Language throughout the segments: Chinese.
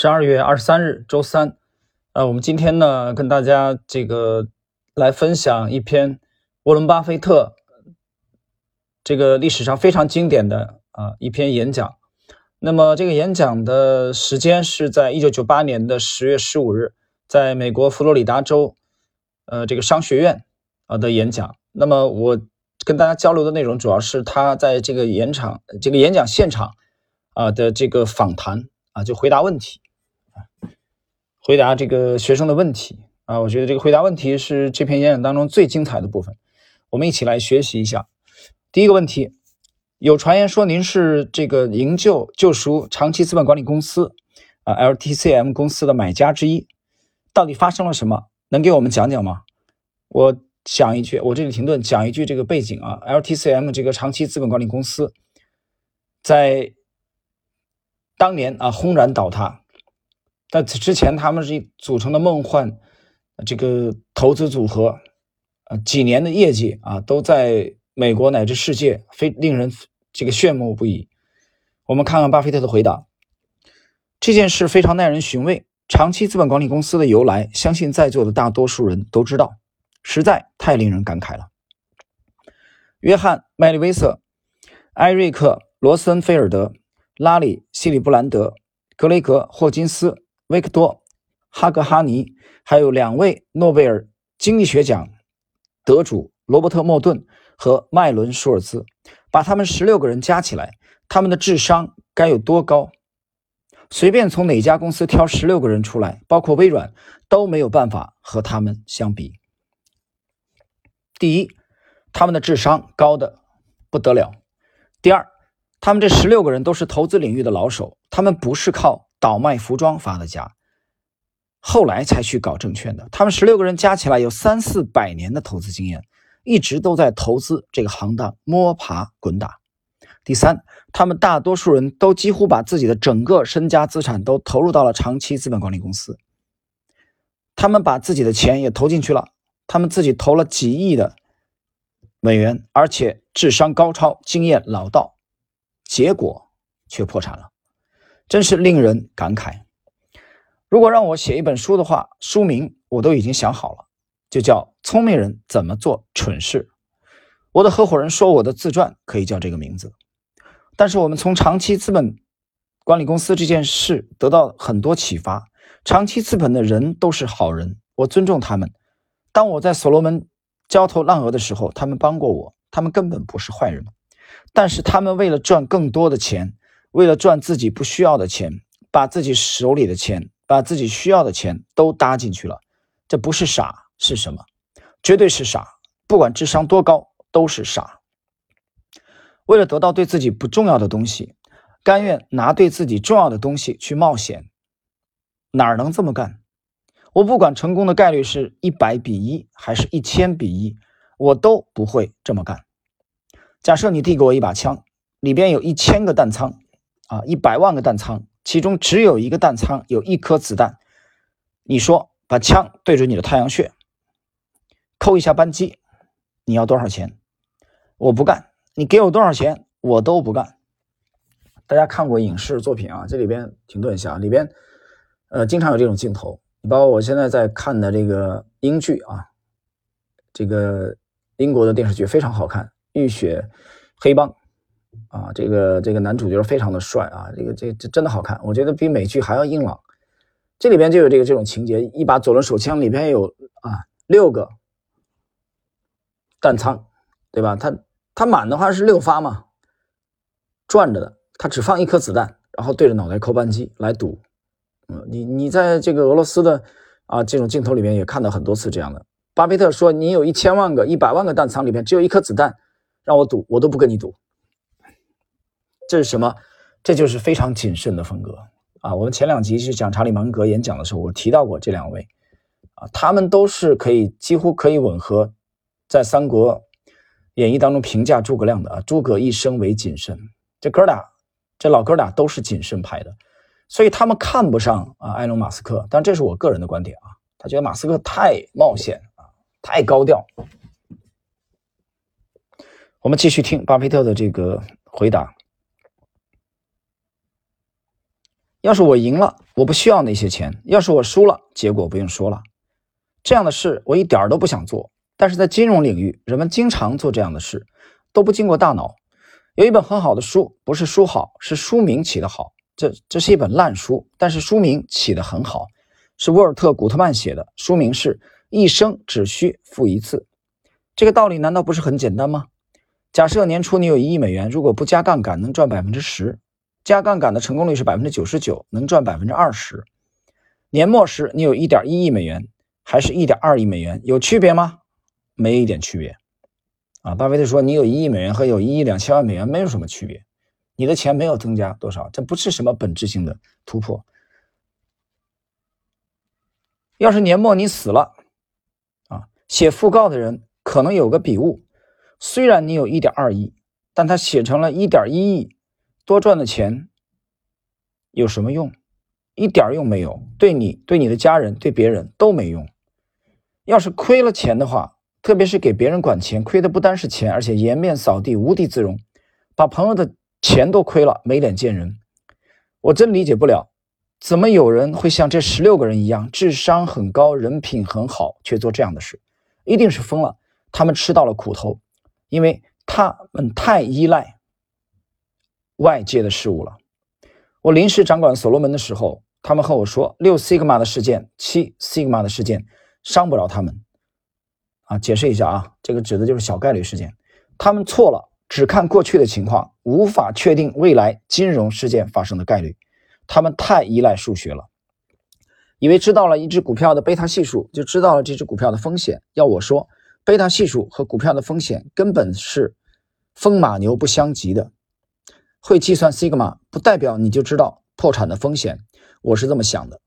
十二月二十三日，周三。呃，我们今天呢，跟大家这个来分享一篇沃伦·巴菲特这个历史上非常经典的啊一篇演讲。那么，这个演讲的时间是在一九九八年的十月十五日，在美国佛罗里达州呃这个商学院啊的演讲。那么，我跟大家交流的内容主要是他在这个演场这个演讲现场啊的这个访谈。啊，就回答问题，回答这个学生的问题啊，我觉得这个回答问题是这篇演讲当中最精彩的部分，我们一起来学习一下。第一个问题，有传言说您是这个营救救赎长期资本管理公司啊 LTCM 公司的买家之一，到底发生了什么？能给我们讲讲吗？我讲一句，我这里停顿讲一句这个背景啊，LTCM 这个长期资本管理公司在。当年啊，轰然倒塌。在此之前，他们是组成的梦幻这个投资组合，呃，几年的业绩啊，都在美国乃至世界非令人这个炫目不已。我们看看巴菲特的回答：这件事非常耐人寻味。长期资本管理公司的由来，相信在座的大多数人都知道，实在太令人感慨了。约翰·麦利威瑟、埃瑞克·罗森菲尔德。拉里·希里布兰德、格雷格·霍金斯、维克多·哈格哈尼，还有两位诺贝尔经济学奖得主罗伯特·莫顿和麦伦·舒尔兹，把他们十六个人加起来，他们的智商该有多高？随便从哪家公司挑十六个人出来，包括微软，都没有办法和他们相比。第一，他们的智商高的不得了；第二，他们这十六个人都是投资领域的老手，他们不是靠倒卖服装发的家，后来才去搞证券的。他们十六个人加起来有三四百年的投资经验，一直都在投资这个行当摸爬滚打。第三，他们大多数人都几乎把自己的整个身家资产都投入到了长期资本管理公司，他们把自己的钱也投进去了，他们自己投了几亿的美元，而且智商高超，经验老道。结果却破产了，真是令人感慨。如果让我写一本书的话，书名我都已经想好了，就叫《聪明人怎么做蠢事》。我的合伙人说，我的自传可以叫这个名字。但是我们从长期资本管理公司这件事得到很多启发。长期资本的人都是好人，我尊重他们。当我在所罗门焦头烂额的时候，他们帮过我，他们根本不是坏人。但是他们为了赚更多的钱，为了赚自己不需要的钱，把自己手里的钱，把自己需要的钱都搭进去了。这不是傻是什么？绝对是傻。不管智商多高，都是傻。为了得到对自己不重要的东西，甘愿拿对自己重要的东西去冒险，哪能这么干？我不管成功的概率是一百比一还是一千比一，我都不会这么干。假设你递给我一把枪，里边有一千个弹仓，啊，一百万个弹仓，其中只有一个弹仓有一颗子弹。你说把枪对准你的太阳穴，扣一下扳机，你要多少钱？我不干，你给我多少钱我都不干。大家看过影视作品啊？这里边停顿一下，里边呃经常有这种镜头。你包括我现在在看的这个英剧啊，这个英国的电视剧非常好看。浴血黑帮啊，这个这个男主角非常的帅啊，这个这这真的好看，我觉得比美剧还要硬朗。这里边就有这个这种情节，一把左轮手枪里边有啊六个弹仓，对吧？它它满的话是六发嘛，转着的，它只放一颗子弹，然后对着脑袋扣扳机来赌。嗯，你你在这个俄罗斯的啊这种镜头里面也看到很多次这样的。巴菲特说：“你有一千万个、一百万个弹仓，里面只有一颗子弹。”让我赌，我都不跟你赌。这是什么？这就是非常谨慎的风格啊！我们前两集是讲查理芒格演讲的时候，我提到过这两位啊，他们都是可以几乎可以吻合在《三国演义》当中评价诸葛亮的啊。诸葛一生为谨慎，这哥俩，这老哥俩都是谨慎派的，所以他们看不上啊埃隆·马斯克。但这是我个人的观点啊，他觉得马斯克太冒险啊，太高调。我们继续听巴菲特的这个回答。要是我赢了，我不需要那些钱；要是我输了，结果不用说了。这样的事我一点儿都不想做。但是在金融领域，人们经常做这样的事，都不经过大脑。有一本很好的书，不是书好，是书名起得好。这这是一本烂书，但是书名起得很好，是沃尔特·古特曼写的，书名是《一生只需付一次》。这个道理难道不是很简单吗？假设年初你有一亿美元，如果不加杠杆能赚百分之十，加杠杆的成功率是百分之九十九，能赚百分之二十。年末时你有一点一亿美元，还是一点二亿美元，有区别吗？没一点区别。啊，巴菲特说：“你有一亿美元和有一亿两千万美元没有什么区别，你的钱没有增加多少，这不是什么本质性的突破。要是年末你死了，啊，写讣告的人可能有个笔误，虽然你有一点二亿，但他写成了一点一亿，多赚的钱有什么用？一点用没有，对你、对你的家人、对别人都没用。要是亏了钱的话。”特别是给别人管钱，亏的不单是钱，而且颜面扫地，无地自容，把朋友的钱都亏了，没脸见人。我真理解不了，怎么有人会像这十六个人一样，智商很高，人品很好，却做这样的事？一定是疯了。他们吃到了苦头，因为他们太依赖外界的事物了。我临时掌管所罗门的时候，他们和我说，六 sigma 的事件，七 sigma 的事件，伤不着他们。啊，解释一下啊，这个指的就是小概率事件。他们错了，只看过去的情况，无法确定未来金融事件发生的概率。他们太依赖数学了，以为知道了一只股票的贝塔系数，就知道了这只股票的风险。要我说，贝塔系数和股票的风险根本是风马牛不相及的。会计算西格玛不代表你就知道破产的风险。我是这么想的，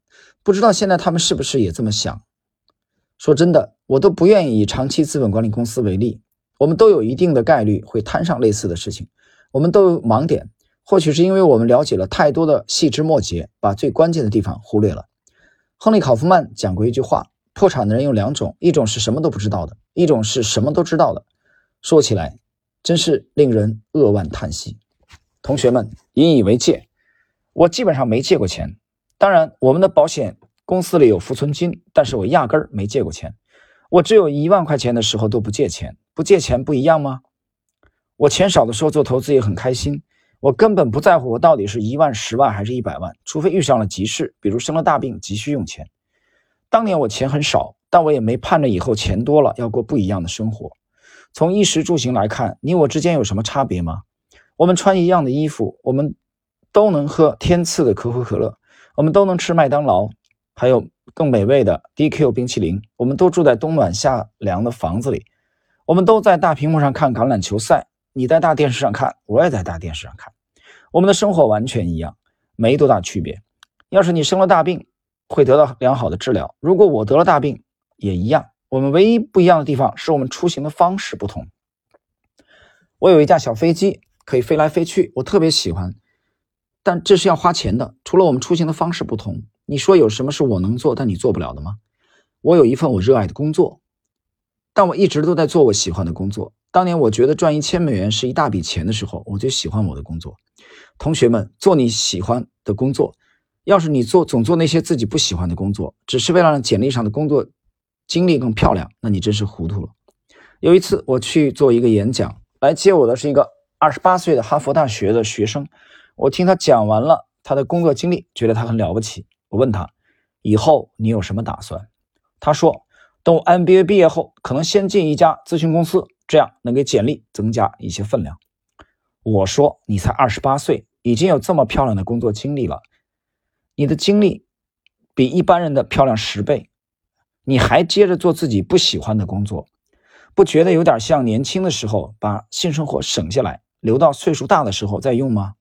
不知道现在他们是不是也这么想。说真的，我都不愿意以长期资本管理公司为例。我们都有一定的概率会摊上类似的事情，我们都有盲点，或许是因为我们了解了太多的细枝末节，把最关键的地方忽略了。亨利·考夫曼讲过一句话：破产的人有两种，一种是什么都不知道的，一种是什么都知道的。说起来，真是令人扼腕叹息。同学们引以为戒，我基本上没借过钱。当然，我们的保险。公司里有浮存金，但是我压根儿没借过钱。我只有一万块钱的时候都不借钱，不借钱不一样吗？我钱少的时候做投资也很开心，我根本不在乎我到底是一万、十万还是一百万，除非遇上了急事，比如生了大病急需用钱。当年我钱很少，但我也没盼着以后钱多了要过不一样的生活。从衣食住行来看，你我之间有什么差别吗？我们穿一样的衣服，我们都能喝天赐的可口可乐，我们都能吃麦当劳。还有更美味的 DQ 冰淇淋。我们都住在冬暖夏凉的房子里，我们都在大屏幕上看橄榄球赛。你在大电视上看，我也在大电视上看。我们的生活完全一样，没多大区别。要是你生了大病，会得到良好的治疗；如果我得了大病，也一样。我们唯一不一样的地方是我们出行的方式不同。我有一架小飞机，可以飞来飞去，我特别喜欢，但这是要花钱的。除了我们出行的方式不同。你说有什么是我能做但你做不了的吗？我有一份我热爱的工作，但我一直都在做我喜欢的工作。当年我觉得赚一千美元是一大笔钱的时候，我就喜欢我的工作。同学们，做你喜欢的工作。要是你做总做那些自己不喜欢的工作，只是为了让简历上的工作经历更漂亮，那你真是糊涂了。有一次我去做一个演讲，来接我的是一个二十八岁的哈佛大学的学生。我听他讲完了他的工作经历，觉得他很了不起。我问他，以后你有什么打算？他说，等我 MBA 毕业后，可能先进一家咨询公司，这样能给简历增加一些分量。我说，你才二十八岁，已经有这么漂亮的工作经历了，你的经历比一般人的漂亮十倍，你还接着做自己不喜欢的工作，不觉得有点像年轻的时候把性生活省下来，留到岁数大的时候再用吗？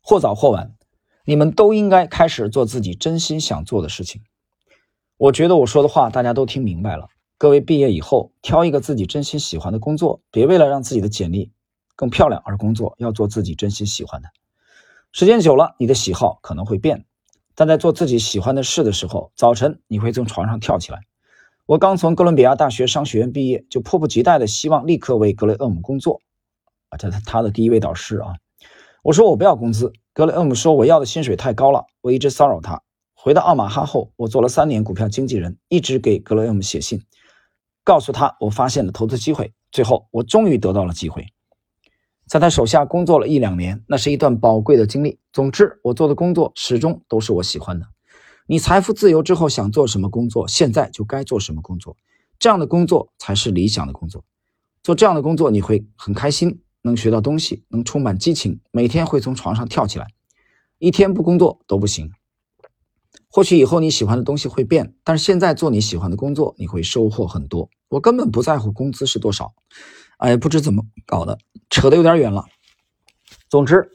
或早或晚。你们都应该开始做自己真心想做的事情。我觉得我说的话大家都听明白了。各位毕业以后，挑一个自己真心喜欢的工作，别为了让自己的简历更漂亮而工作，要做自己真心喜欢的。时间久了，你的喜好可能会变，但在做自己喜欢的事的时候，早晨你会从床上跳起来。我刚从哥伦比亚大学商学院毕业，就迫不及待的希望立刻为格雷厄姆工作。啊，这是他的第一位导师啊。我说我不要工资。格雷厄姆说我要的薪水太高了，我一直骚扰他。回到奥马哈后，我做了三年股票经纪人，一直给格雷厄姆写信，告诉他我发现了投资机会。最后，我终于得到了机会，在他手下工作了一两年，那是一段宝贵的经历。总之，我做的工作始终都是我喜欢的。你财富自由之后想做什么工作，现在就该做什么工作，这样的工作才是理想的工作。做这样的工作，你会很开心。能学到东西，能充满激情，每天会从床上跳起来，一天不工作都不行。或许以后你喜欢的东西会变，但是现在做你喜欢的工作，你会收获很多。我根本不在乎工资是多少，哎，不知怎么搞的，扯得有点远了。总之，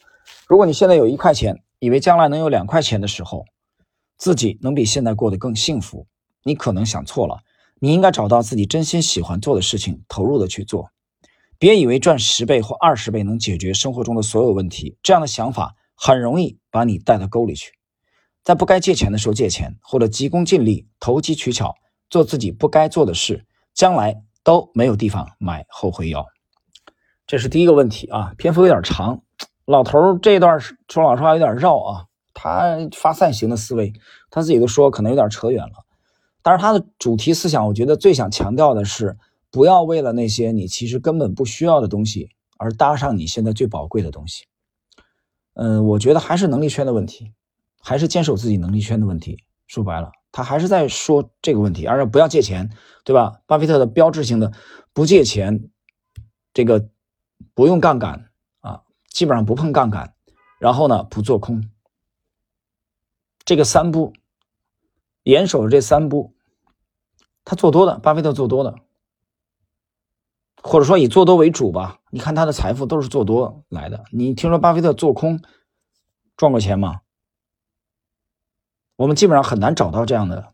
如果你现在有一块钱，以为将来能有两块钱的时候，自己能比现在过得更幸福，你可能想错了。你应该找到自己真心喜欢做的事情，投入的去做。别以为赚十倍或二十倍能解决生活中的所有问题，这样的想法很容易把你带到沟里去，在不该借钱的时候借钱，或者急功近利、投机取巧，做自己不该做的事，将来都没有地方买后悔药。这是第一个问题啊，篇幅有点长，老头这段说老实话有点绕啊，他发散型的思维，他自己都说可能有点扯远了，但是他的主题思想，我觉得最想强调的是。不要为了那些你其实根本不需要的东西而搭上你现在最宝贵的东西。嗯，我觉得还是能力圈的问题，还是坚守自己能力圈的问题。说白了，他还是在说这个问题，而且不要借钱，对吧？巴菲特的标志性的不借钱，这个不用杠杆啊，基本上不碰杠杆，然后呢不做空，这个三步，严守这三步，他做多的，巴菲特做多的。或者说以做多为主吧，你看他的财富都是做多来的。你听说巴菲特做空赚过钱吗？我们基本上很难找到这样的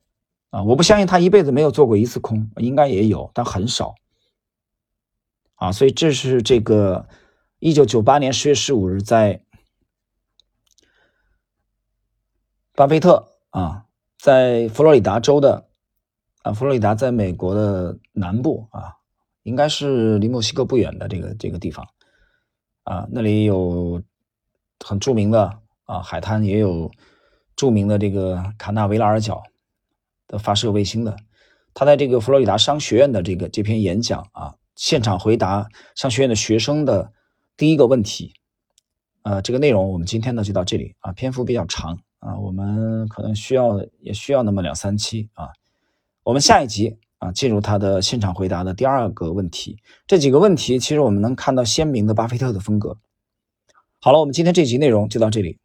啊！我不相信他一辈子没有做过一次空，应该也有，但很少啊。所以这是这个一九九八年十月十五日在巴菲特啊，在佛罗里达州的啊，佛罗里达在美国的南部啊。应该是离墨西哥不远的这个这个地方，啊，那里有很著名的啊海滩，也有著名的这个卡纳维拉尔角的发射卫星的。他在这个佛罗里达商学院的这个这篇演讲啊，现场回答商学院的学生的第一个问题，啊，这个内容我们今天呢就到这里啊，篇幅比较长啊，我们可能需要也需要那么两三期啊，我们下一集。啊，进入他的现场回答的第二个问题，这几个问题其实我们能看到鲜明的巴菲特的风格。好了，我们今天这集内容就到这里。